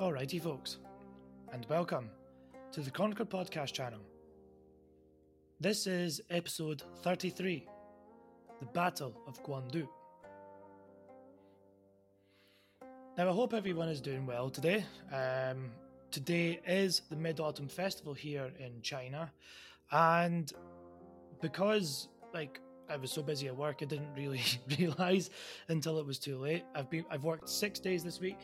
Alrighty, folks, and welcome to the Conquer Podcast channel. This is episode 33 The Battle of Guandu. Now, I hope everyone is doing well today. Um, today is the Mid Autumn Festival here in China, and because, like, I was so busy at work, I didn't really realize until it was too late. I've been I've worked six days this week,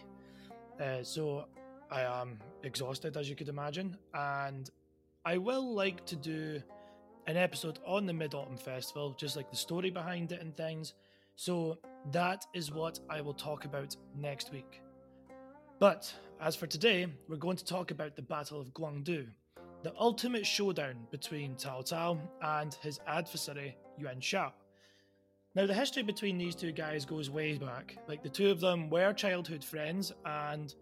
uh, so I am exhausted as you could imagine, and I will like to do an episode on the Mid Autumn Festival, just like the story behind it and things. So that is what I will talk about next week. But as for today, we're going to talk about the Battle of Guandu, the ultimate showdown between Cao Cao and his adversary Yuan Shao. Now, the history between these two guys goes way back. Like, the two of them were childhood friends and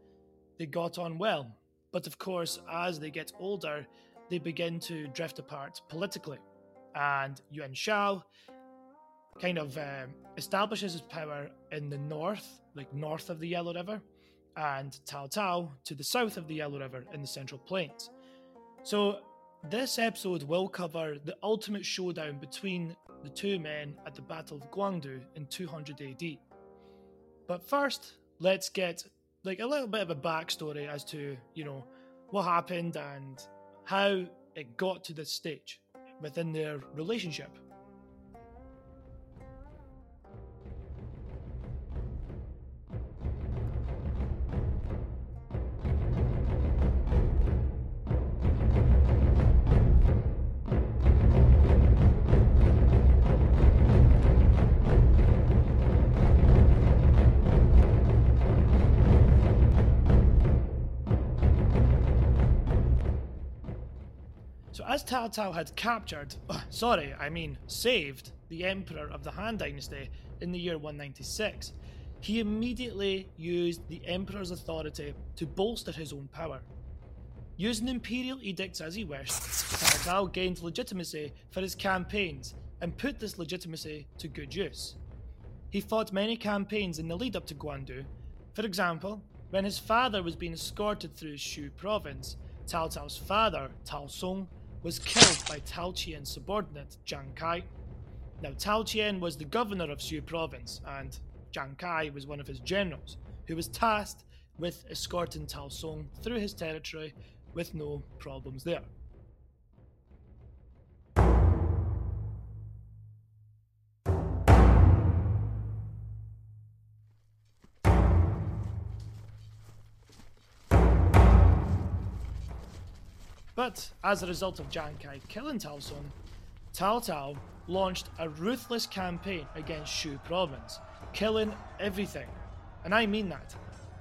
they got on well. But of course, as they get older, they begin to drift apart politically. And Yuan Shao kind of um, establishes his power in the north, like north of the Yellow River, and Cao Cao to the south of the Yellow River in the Central Plains. So, this episode will cover the ultimate showdown between the two men at the Battle of Guandu in 200 AD. But first, let's get like a little bit of a backstory as to, you know, what happened and how it got to this stage within their relationship. Cao had captured, uh, sorry, I mean saved, the Emperor of the Han Dynasty in the year 196, he immediately used the Emperor's authority to bolster his own power. Using imperial edicts as he wished, Cao gained legitimacy for his campaigns and put this legitimacy to good use. He fought many campaigns in the lead up to Guandu. For example, when his father was being escorted through Xu province, Cao Cao's father, Cao Song, was killed by Tao Qian's subordinate, Zhang Kai. Now, Tao Qian was the governor of Xu province, and Zhang Kai was one of his generals, who was tasked with escorting Cao Song through his territory with no problems there. But as a result of Zhang Kai killing Cao Song, Cao Cao launched a ruthless campaign against Xu province, killing everything. And I mean that.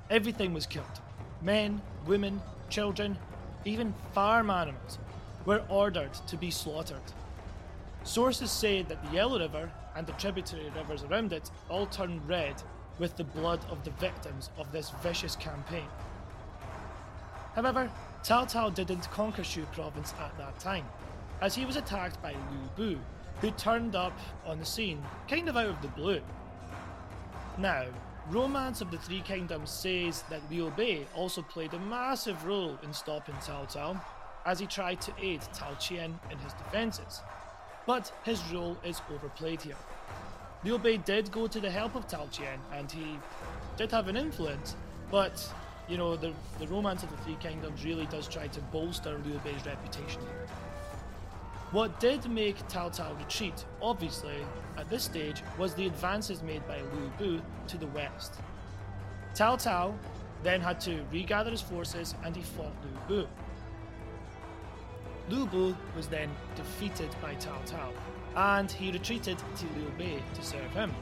Everything was killed. Men, women, children, even farm animals were ordered to be slaughtered. Sources say that the Yellow River and the tributary rivers around it all turned red with the blood of the victims of this vicious campaign. However, Cao Cao didn't conquer Xu province at that time, as he was attacked by Lu Bu, who turned up on the scene kind of out of the blue. Now, Romance of the Three Kingdoms says that Liu Bei also played a massive role in stopping Cao Cao, as he tried to aid Tao Qian in his defences. But his role is overplayed here. Liu Bei did go to the help of Tao Qian, and he did have an influence, but you know, the, the Romance of the Three Kingdoms really does try to bolster Liu Bei's reputation here. What did make Cao Cao retreat, obviously, at this stage, was the advances made by Lu Bu to the west. Cao Cao then had to regather his forces and he fought Lu Bu. Lu Bu was then defeated by Cao Cao, and he retreated to Liu Bei to serve him.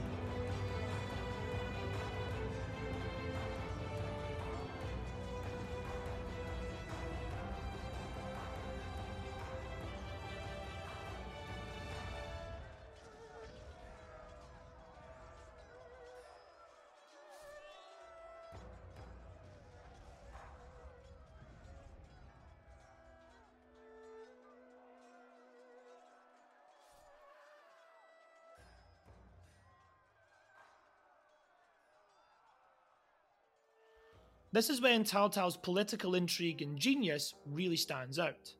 This is when Cao Cao's political intrigue and genius really stands out.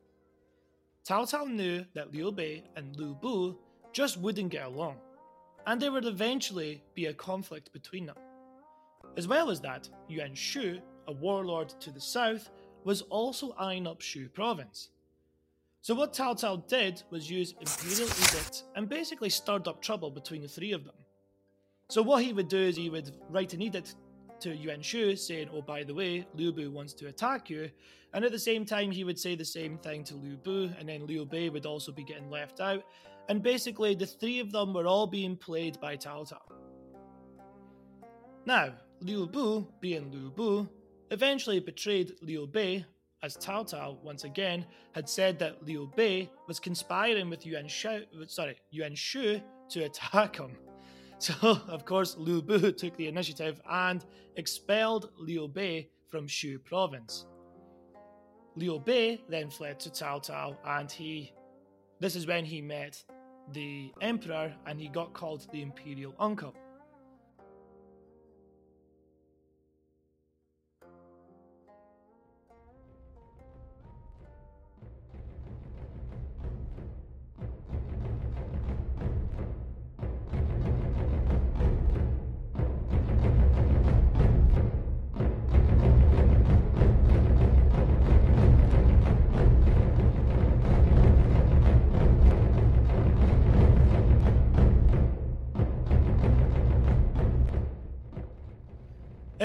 Cao knew that Liu Bei and Lu Bu just wouldn't get along, and there would eventually be a conflict between them. As well as that, Yuan Shu, a warlord to the south, was also eyeing up Xu province. So what Cao did was use imperial edict and basically stirred up trouble between the three of them. So what he would do is he would write an edict to Yuan Shu saying, "Oh, by the way, Lu Bu wants to attack you," and at the same time he would say the same thing to Lu Bu, and then Liu Bei would also be getting left out, and basically the three of them were all being played by Cao Cao. Now, Lu Bu, being Lu Bu, eventually betrayed Liu Bei, as Cao Cao once again had said that Liu Bei was conspiring with Yuan Shu, sorry, Yuan Shu to attack him. So, of course, Lu Bu took the initiative and expelled Liu Bei from Xu province. Liu Bei then fled to Cao Cao and he this is when he met the emperor and he got called the imperial uncle.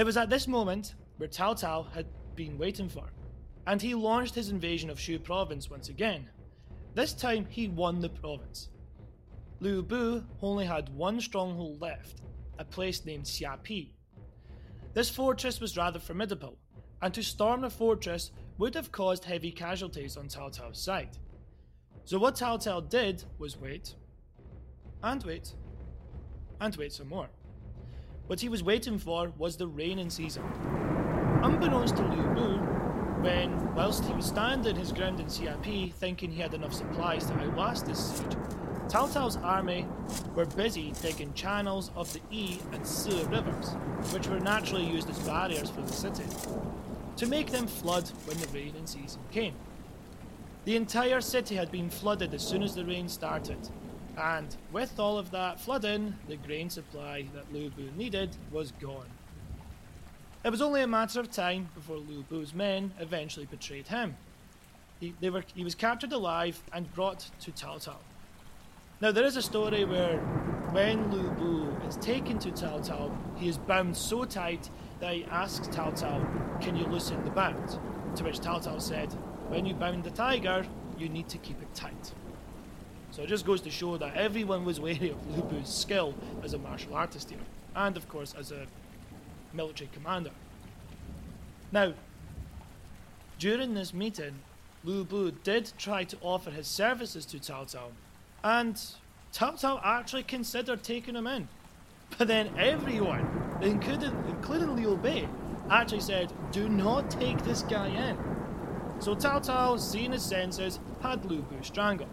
Was at this moment where Cao Cao had been waiting for, and he launched his invasion of Shu province once again. This time he won the province. Lu Bu only had one stronghold left, a place named Xiapi. This fortress was rather formidable, and to storm the fortress would have caused heavy casualties on Cao Cao's side. So what Cao Cao did was wait, and wait, and wait some more. What he was waiting for was the raining season. Unbeknownst to Lu Bu, when, whilst he was standing his ground in Xiapi, thinking he had enough supplies to outlast this siege, Cao Cao's army were busy digging channels of the Yi and Si rivers, which were naturally used as barriers for the city, to make them flood when the raining season came. The entire city had been flooded as soon as the rain started, and with all of that flooding, the grain supply that Lu Bu needed was gone. It was only a matter of time before Lu Bu's men eventually betrayed him. He, they were, he was captured alive and brought to Cao Cao. Now, there is a story where when Lu Bu is taken to Cao Cao, he is bound so tight that he asks Cao Cao, Can you loosen the bound? To which Cao Cao said, When you bound the tiger, you need to keep it tight. So it just goes to show that everyone was wary of Lu Bu's skill as a martial artist here, and of course as a military commander. Now, during this meeting, Lu Bu did try to offer his services to Cao Cao, and Cao Cao actually considered taking him in. But then everyone, including, including Liu Bei, actually said, do not take this guy in. So Cao Cao, seeing his senses, had Lu Bu strangled.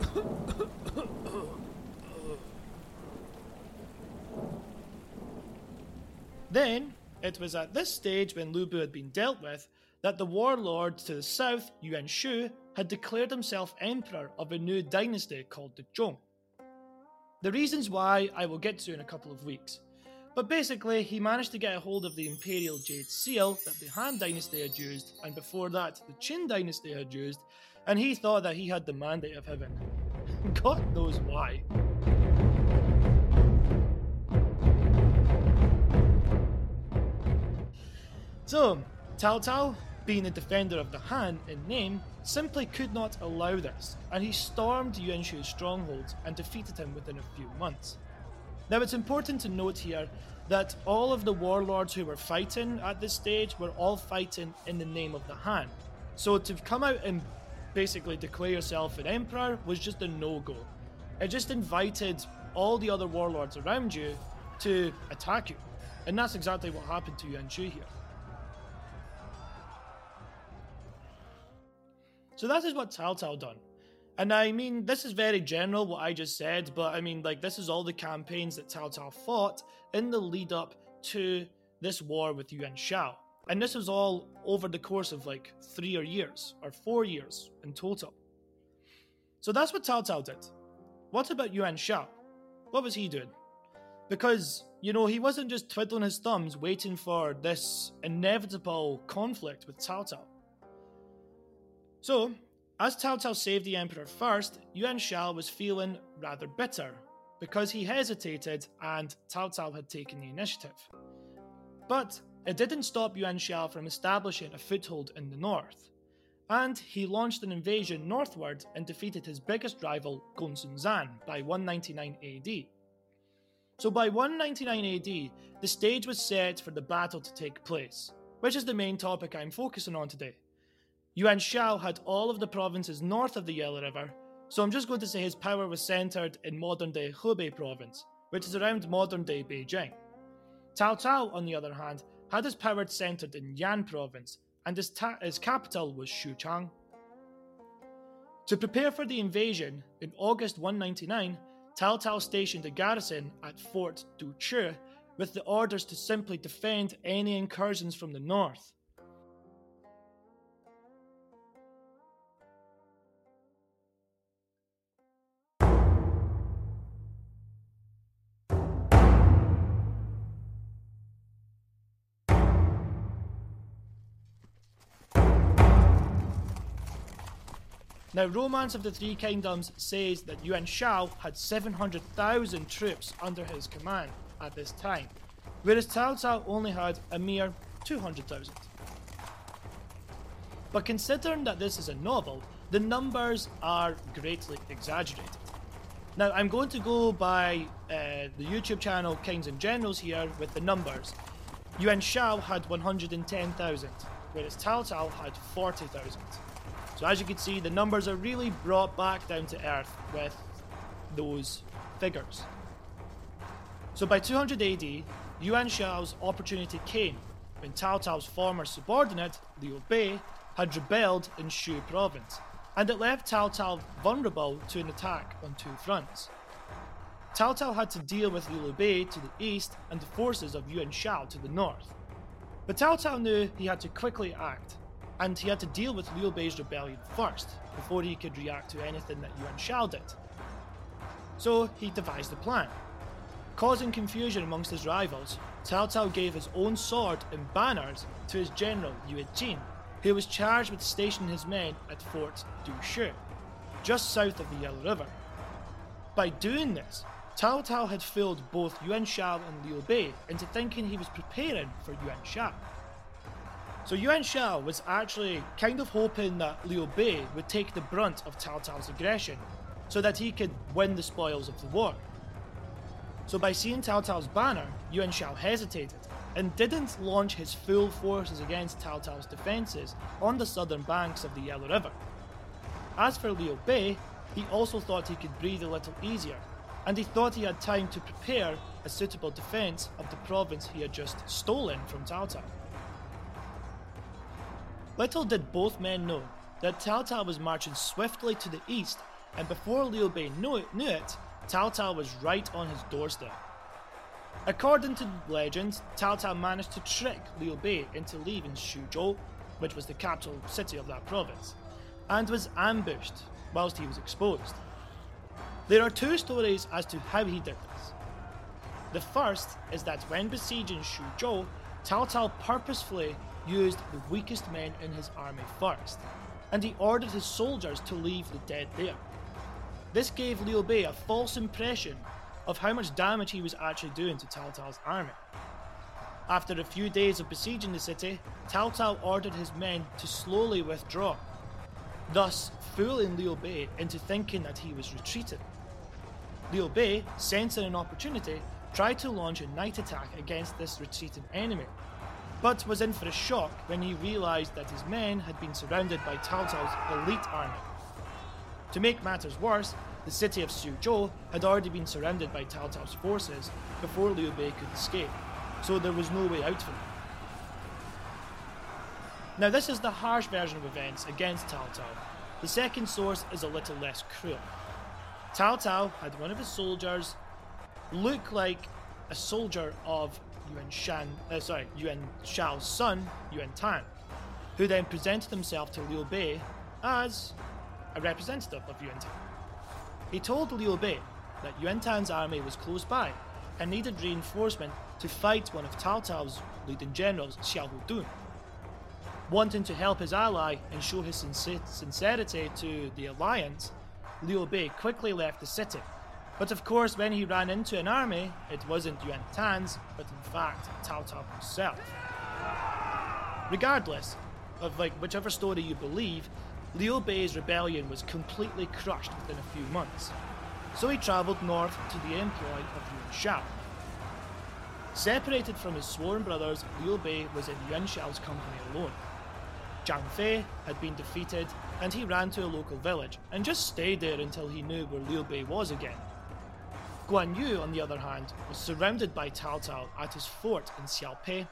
then, it was at this stage when Lu Bu had been dealt with that the warlord to the south, Yuan Shu, had declared himself emperor of a new dynasty called the Zhong. The reasons why I will get to in a couple of weeks. But basically, he managed to get a hold of the Imperial Jade Seal that the Han Dynasty had used, and before that, the Qin Dynasty had used, and he thought that he had the mandate of heaven. God knows why. So, Cao Cao, being a defender of the Han in name, simply could not allow this, and he stormed Yuan Shu's stronghold and defeated him within a few months. Now, it's important to note here that all of the warlords who were fighting at this stage were all fighting in the name of the Han. So to come out and basically declare yourself an emperor was just a no go. It just invited all the other warlords around you to attack you. And that's exactly what happened to Yuan Shu here. So that is what Cao done. And I mean, this is very general what I just said, but I mean, like, this is all the campaigns that Cao Cao fought in the lead up to this war with Yuan Shao. And this was all over the course of like three or years, or four years in total. So that's what Cao Cao did. What about Yuan Shao? What was he doing? Because, you know, he wasn't just twiddling his thumbs waiting for this inevitable conflict with Cao Cao. So, as Cao saved the Emperor first, Yuan Shao was feeling rather bitter because he hesitated and Cao had taken the initiative. But it didn't stop Yuan Shao from establishing a foothold in the north, and he launched an invasion northward and defeated his biggest rival, Gongsun Zan, by 199 AD. So by 199 AD, the stage was set for the battle to take place, which is the main topic I'm focusing on today. Yuan Shao had all of the provinces north of the Yellow River, so I'm just going to say his power was centered in modern day Hebei province, which is around modern day Beijing. Cao Cao, on the other hand, had his power centered in Yan province, and his, ta- his capital was Xuchang. To prepare for the invasion, in August 199, Cao Cao stationed a garrison at Fort Duchi with the orders to simply defend any incursions from the north. Now, Romance of the Three Kingdoms says that Yuan Shao had 700,000 troops under his command at this time, whereas Cao Cao only had a mere 200,000. But considering that this is a novel, the numbers are greatly exaggerated. Now, I'm going to go by uh, the YouTube channel Kings and Generals here with the numbers. Yuan Shao had 110,000, whereas Cao Cao had 40,000. So as you can see, the numbers are really brought back down to earth with those figures. So by 200 AD, Yuan Shao's opportunity came when Cao Cao's former subordinate, Liu Bei, had rebelled in Xu province, and it left Cao Cao vulnerable to an attack on two fronts. Cao Cao had to deal with Liu Bei to the east and the forces of Yuan Shao to the north. But Cao Cao knew he had to quickly act and he had to deal with Liu Bei's rebellion first, before he could react to anything that Yuan Shao did. So he devised a plan. Causing confusion amongst his rivals, Cao Cao gave his own sword and banners to his general Yue Jin, who was charged with stationing his men at Fort Dushi, just south of the Yellow River. By doing this, Cao Cao had fooled both Yuan Shao and Liu Bei into thinking he was preparing for Yuan Shao. So Yuan Shao was actually kind of hoping that Liu Bei would take the brunt of Cao Cao's aggression so that he could win the spoils of the war. So by seeing Cao Cao's banner, Yuan Shao hesitated and didn't launch his full forces against Cao Cao's defences on the southern banks of the Yellow River. As for Liu Bei, he also thought he could breathe a little easier, and he thought he had time to prepare a suitable defence of the province he had just stolen from Cao Cao. Little did both men know that Cao was marching swiftly to the east, and before Liu Bei knew it, knew it Cao was right on his doorstep. According to legend, Cao Cao managed to trick Liu Bei into leaving Xuzhou, which was the capital city of that province, and was ambushed whilst he was exposed. There are two stories as to how he did this. The first is that when besieging Xuzhou, Cao Cao purposefully used the weakest men in his army first, and he ordered his soldiers to leave the dead there. This gave Liu Bei a false impression of how much damage he was actually doing to Cao Cao's army. After a few days of besieging the city, Cao Cao ordered his men to slowly withdraw, thus fooling Liu Bei into thinking that he was retreating. Liu Bei, sensing an opportunity, tried to launch a night attack against this retreating enemy, but was in for a shock when he realised that his men had been surrounded by Cao Cao's elite army. To make matters worse, the city of Xuzhou had already been surrounded by Cao Cao's forces before Liu Bei could escape, so there was no way out for him. Now, this is the harsh version of events against Cao. The second source is a little less cruel. Cao had one of his soldiers look like a soldier of Yuan Shan, uh, sorry, Yuan Shao's son, Yuan Tan, who then presented himself to Liu Bei as a representative of Yuan Tan. He told Liu Bei that Yuan Tan's army was close by and needed reinforcement to fight one of Cao Cao's leading generals, Xiahou Dun. Wanting to help his ally and show his sincerity to the alliance, Liu Bei quickly left the city. But of course, when he ran into an army, it wasn't Yuan Tan's, but in fact Cao Cao himself. Regardless of like whichever story you believe, Liu Bei's rebellion was completely crushed within a few months. So he travelled north to the employ of Yuan Shao. Separated from his sworn brothers, Liu Bei was in Yuan Shao's company alone. Zhang Fei had been defeated, and he ran to a local village and just stayed there until he knew where Liu Bei was again. Guan Yu, on the other hand, was surrounded by Cao at his fort in Xiaopei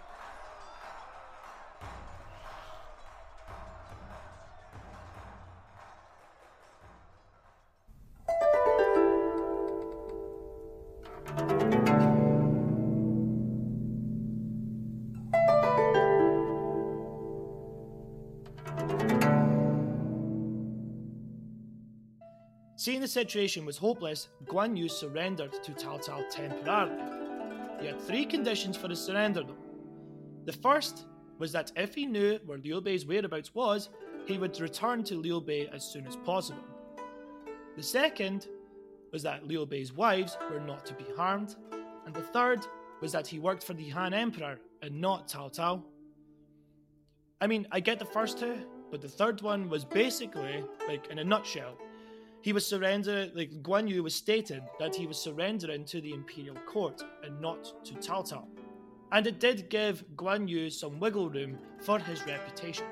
Seeing the situation was hopeless, Guan Yu surrendered to Cao Cao temporarily. He had three conditions for his surrender though. The first was that if he knew where Liu Bei's whereabouts was, he would return to Liu Bei as soon as possible. The second was that Liu Bei's wives were not to be harmed, and the third was that he worked for the Han Emperor and not Cao Cao. I mean, I get the first two, but the third one was basically, like in a nutshell, he was surrendering, like Guan Yu was stated that he was surrendering to the imperial court and not to Cao Cao. And it did give Guan Yu some wiggle room for his reputation.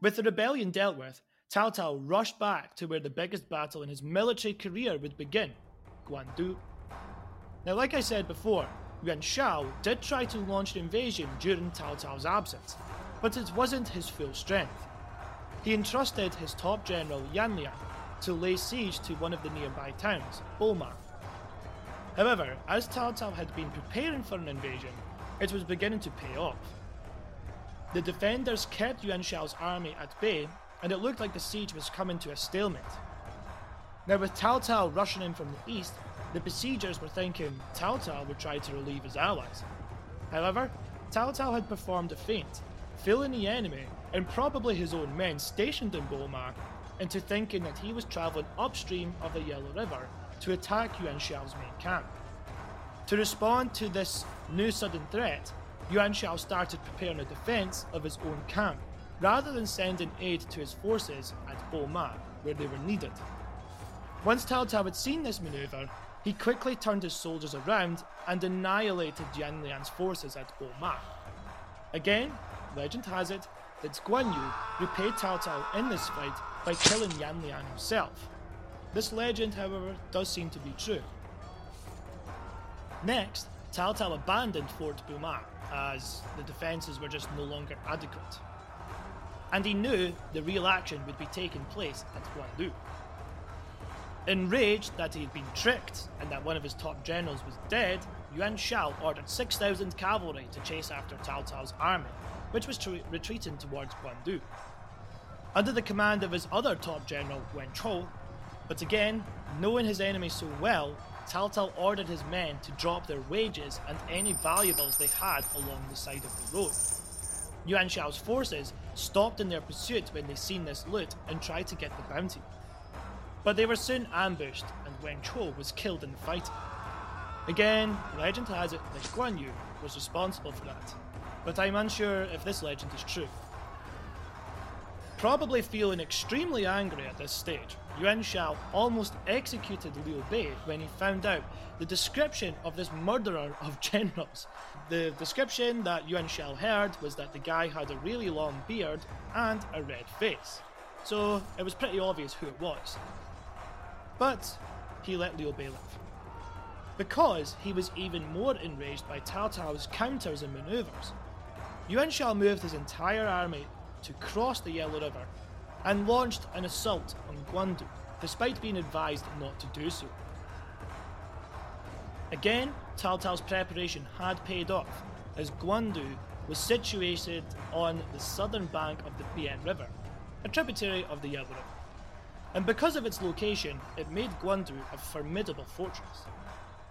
With the rebellion dealt with, Cao Cao rushed back to where the biggest battle in his military career would begin, Guandu. Now, like I said before, Yuan Shao did try to launch an invasion during Cao Cao's absence, but it wasn't his full strength. He entrusted his top general Yan Liang to lay siege to one of the nearby towns, Boma. However, as Cao Cao had been preparing for an invasion, it was beginning to pay off. The defenders kept Yuan Shao's army at bay, and it looked like the siege was coming to a stalemate. Now, with Cao Cao rushing in from the east, the besiegers were thinking Cao Cao would try to relieve his allies. However, Cao Cao had performed a feint, fooling the enemy, and probably his own men stationed in Bomar, into thinking that he was travelling upstream of the Yellow River to attack Yuan Shao's main camp. To respond to this new sudden threat, Yuan Shao started preparing a defense of his own camp, rather than sending aid to his forces at Boma, where they were needed. Once Cao Cao had seen this maneuver, he quickly turned his soldiers around and annihilated Yan Liang's forces at Boma. Again, legend has it that Guan Yu repaid Cao Cao in this fight by killing Yan Liang himself. This legend, however, does seem to be true. Next, Cao Cao abandoned Fort Buma as the defences were just no longer adequate. And he knew the real action would be taking place at Guandu. Enraged that he had been tricked and that one of his top generals was dead, Yuan Shao ordered 6,000 cavalry to chase after Cao Cao's army, which was tre- retreating towards Guandu. Under the command of his other top general, Wen Chou, but again, knowing his enemy so well, Cao Cao ordered his men to drop their wages and any valuables they had along the side of the road. Yuan Shao's forces stopped in their pursuit when they seen this loot and tried to get the bounty. But they were soon ambushed, and Wen Chou was killed in the fighting. Again, legend has it that Guan Yu was responsible for that, but I'm unsure if this legend is true. Probably feeling extremely angry at this stage, Yuan Shao almost executed Liu Bei when he found out the description of this murderer of generals. The description that Yuan Shao heard was that the guy had a really long beard and a red face. So it was pretty obvious who it was. But he let Liu Bei live. Because he was even more enraged by Cao Cao's counters and maneuvers, Yuan Shao moved his entire army to cross the Yellow River and launched an assault on Guandu. despite being advised not to do so. Again, Cao Cao's preparation had paid off, as Guandu was situated on the southern bank of the Bian River, a tributary of the Yellow River. And because of its location, it made Guandu a formidable fortress.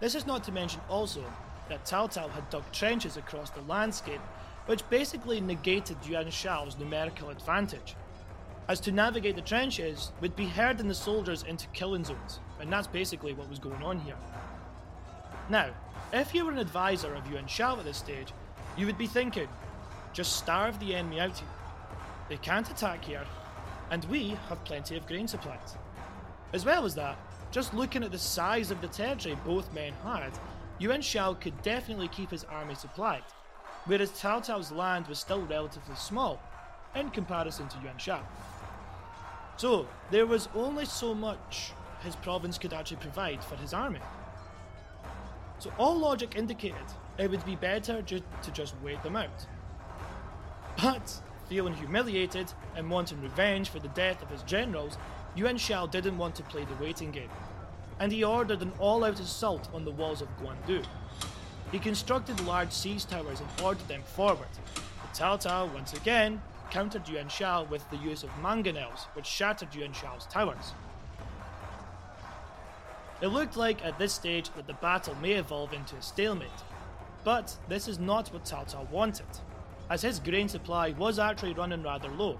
This is not to mention also that Cao had dug trenches across the landscape, which basically negated Yuan Shao's numerical advantage. As to navigate the trenches would be herding the soldiers into killing zones, and that's basically what was going on here. Now, if you were an advisor of Yuan Shao at this stage, you would be thinking, just starve the enemy out here. They can't attack here, and we have plenty of grain supplies. As well as that, just looking at the size of the territory both men had, Yuan Shao could definitely keep his army supplied, whereas Cao Cao's land was still relatively small in comparison to Yuan Shao. So, there was only so much his province could actually provide for his army. So all logic indicated it would be better ju- to just wait them out. But, feeling humiliated and wanting revenge for the death of his generals, Yuan Shao didn't want to play the waiting game, and he ordered an all-out assault on the walls of Guandu. He constructed large siege towers and ordered them forward. But Cao Cao, once again, countered Yuan Shao with the use of mangonels, which shattered Yuan Shao's towers. It looked like at this stage that the battle may evolve into a stalemate, but this is not what Cao Cao wanted, as his grain supply was actually running rather low.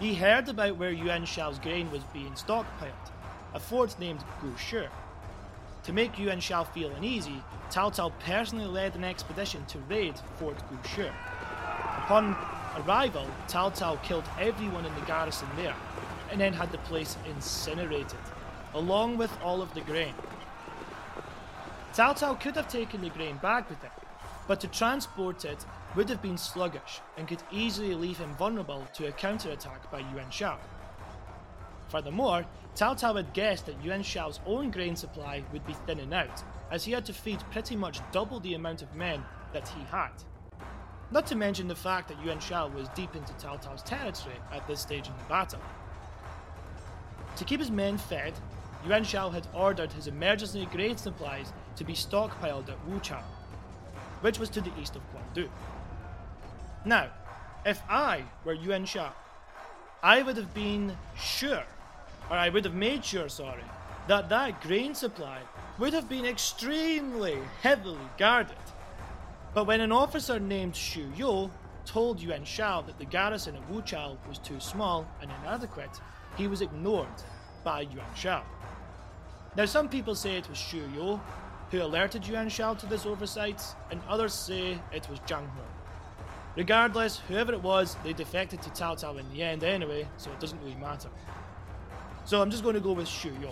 He heard about where Yuan Shao's grain was being stockpiled, a fort named Gushi. To make Yuan Shao feel uneasy, Cao personally led an expedition to raid Fort Gushi. Upon arrival, Cao killed everyone in the garrison there, and then had the place incinerated along with all of the grain. Cao could have taken the grain back with him, but to transport it would have been sluggish and could easily leave him vulnerable to a counterattack by Yuan Shao. Furthermore, Cao Cao had guessed that Yuan Shao's own grain supply would be thinning out, as he had to feed pretty much double the amount of men that he had. Not to mention the fact that Yuan Shao was deep into Cao Cao's territory at this stage in the battle. To keep his men fed, Yuan Shao had ordered his emergency grain supplies to be stockpiled at Wuchao, which was to the east of Guandu. Now, if I were Yuan Shao, I would have been sure, or I would have made sure, sorry, that that grain supply would have been extremely heavily guarded. But when an officer named Xu You told Yuan Shao that the garrison of Wuchao was too small and inadequate, he was ignored by Yuan Shao. Now, some people say it was Xu You who alerted Yuan Shao to this oversight, and others say it was Zhang He. Regardless, whoever it was, they defected to Cao Cao in the end anyway, so it doesn't really matter. So I'm just going to go with Xu You.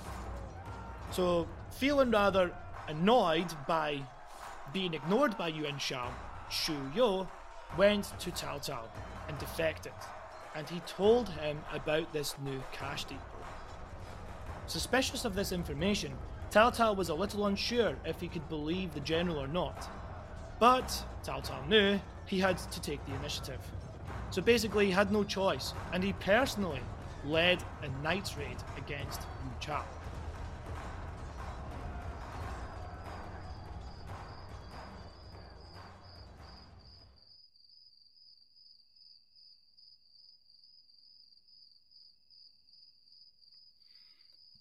So, feeling rather annoyed by being ignored by Yuan Shao, Xu You went to Cao Cao and defected, and he told him about this new cache depot. Suspicious of this information, Cao was a little unsure if he could believe the general or not. But Cao knew he had to take the initiative. So basically, he had no choice, and he personally led a night raid against Wu Chao.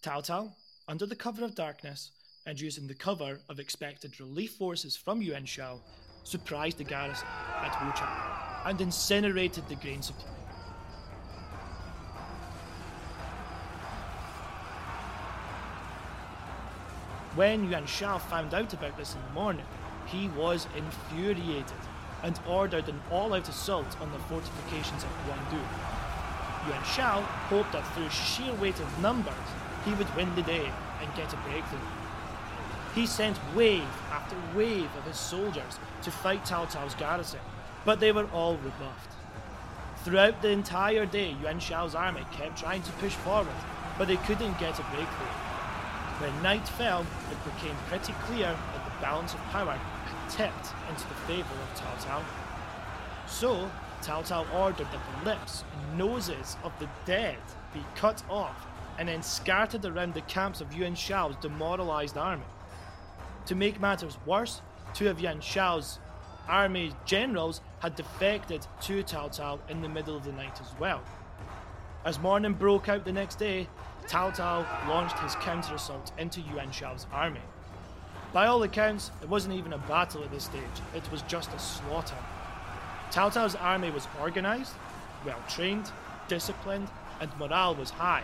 Cao Cao, under the cover of darkness and using the cover of expected relief forces from Yuan Shao, surprised the garrison at Wuchao and incinerated the grain supply. When Yuan Shao found out about this in the morning, he was infuriated and ordered an all-out assault on the fortifications of Guandu. Yuan Shao hoped that through sheer weight of numbers, he would win the day and get a breakthrough. He sent wave after wave of his soldiers to fight Cao Cao's garrison, but they were all rebuffed. Throughout the entire day, Yuan Shao's army kept trying to push forward, but they couldn't get a breakthrough. When night fell, it became pretty clear that the balance of power had tipped into the favour of Cao. So, Cao ordered that the lips and noses of the dead be cut off and then scattered around the camps of Yuan Shao's demoralized army. To make matters worse, two of Yuan Shao's army generals had defected to Cao Cao in the middle of the night as well. As morning broke out the next day, Cao Cao launched his counter-assault into Yuan Shao's army. By all accounts, it wasn't even a battle at this stage, it was just a slaughter. Cao Cao's army was organised, well trained, disciplined, and morale was high,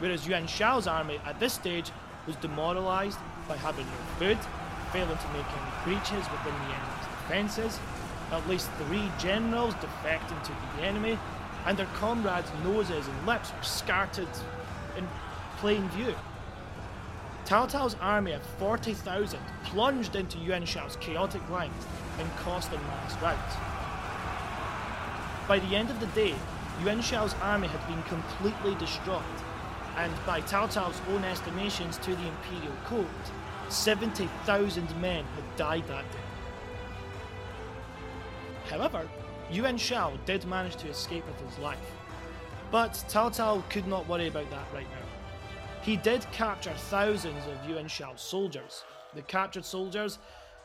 whereas Yuan Shao's army at this stage was demoralised by having no food, failing to make any breaches within the enemy's defences, at least three generals defecting to the enemy, and their comrades' noses and lips were scattered in plain view. Cao Cao's army of 40,000 plunged into Yuan Shao's chaotic lines and cost them mass rout. By the end of the day, Yuan Shao's army had been completely destroyed, and by Cao Cao's own estimations to the imperial court, 70,000 men had died that day. However, Yuan Shao did manage to escape with his life, but Cao could not worry about that right now. He did capture thousands of Yuan Shao's soldiers. The captured soldiers,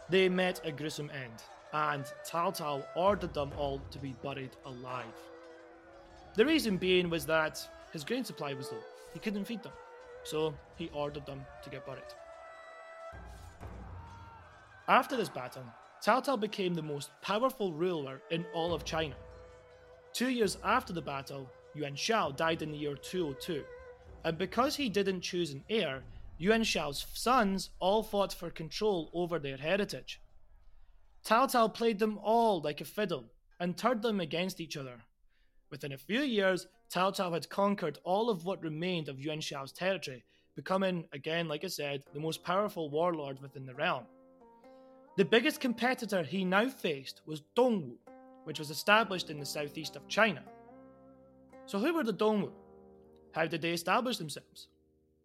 they met a gruesome end, and Cao ordered them all to be buried alive. The reason being was that his grain supply was low. He couldn't feed them, so he ordered them to get buried. After this battle, Cao Cao became the most powerful ruler in all of China. Two years after the battle, Yuan Shao died in the year 202, and because he didn't choose an heir, Yuan Shao's sons all fought for control over their heritage. Cao Cao played them all like a fiddle and turned them against each other. Within a few years, Cao Cao had conquered all of what remained of Yuan Shao's territory, becoming, again, like I said, the most powerful warlord within the realm. The biggest competitor he now faced was Dongwu, which was established in the southeast of China. So, who were the Dongwu? How did they establish themselves?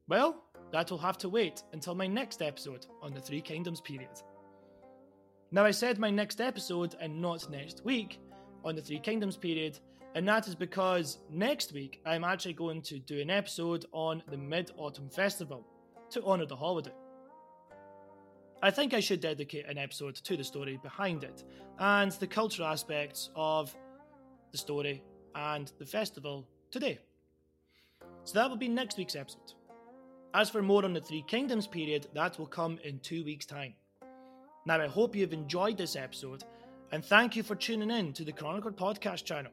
Well, that'll have to wait until my next episode on the Three Kingdoms period. Now, I said my next episode and not next week on the Three Kingdoms period, and that is because next week I'm actually going to do an episode on the Mid Autumn Festival to honour the holiday. I think I should dedicate an episode to the story behind it and the cultural aspects of the story and the festival today. So that will be next week's episode. As for more on the Three Kingdoms period, that will come in two weeks' time. Now, I hope you've enjoyed this episode, and thank you for tuning in to the Chronicled Podcast channel.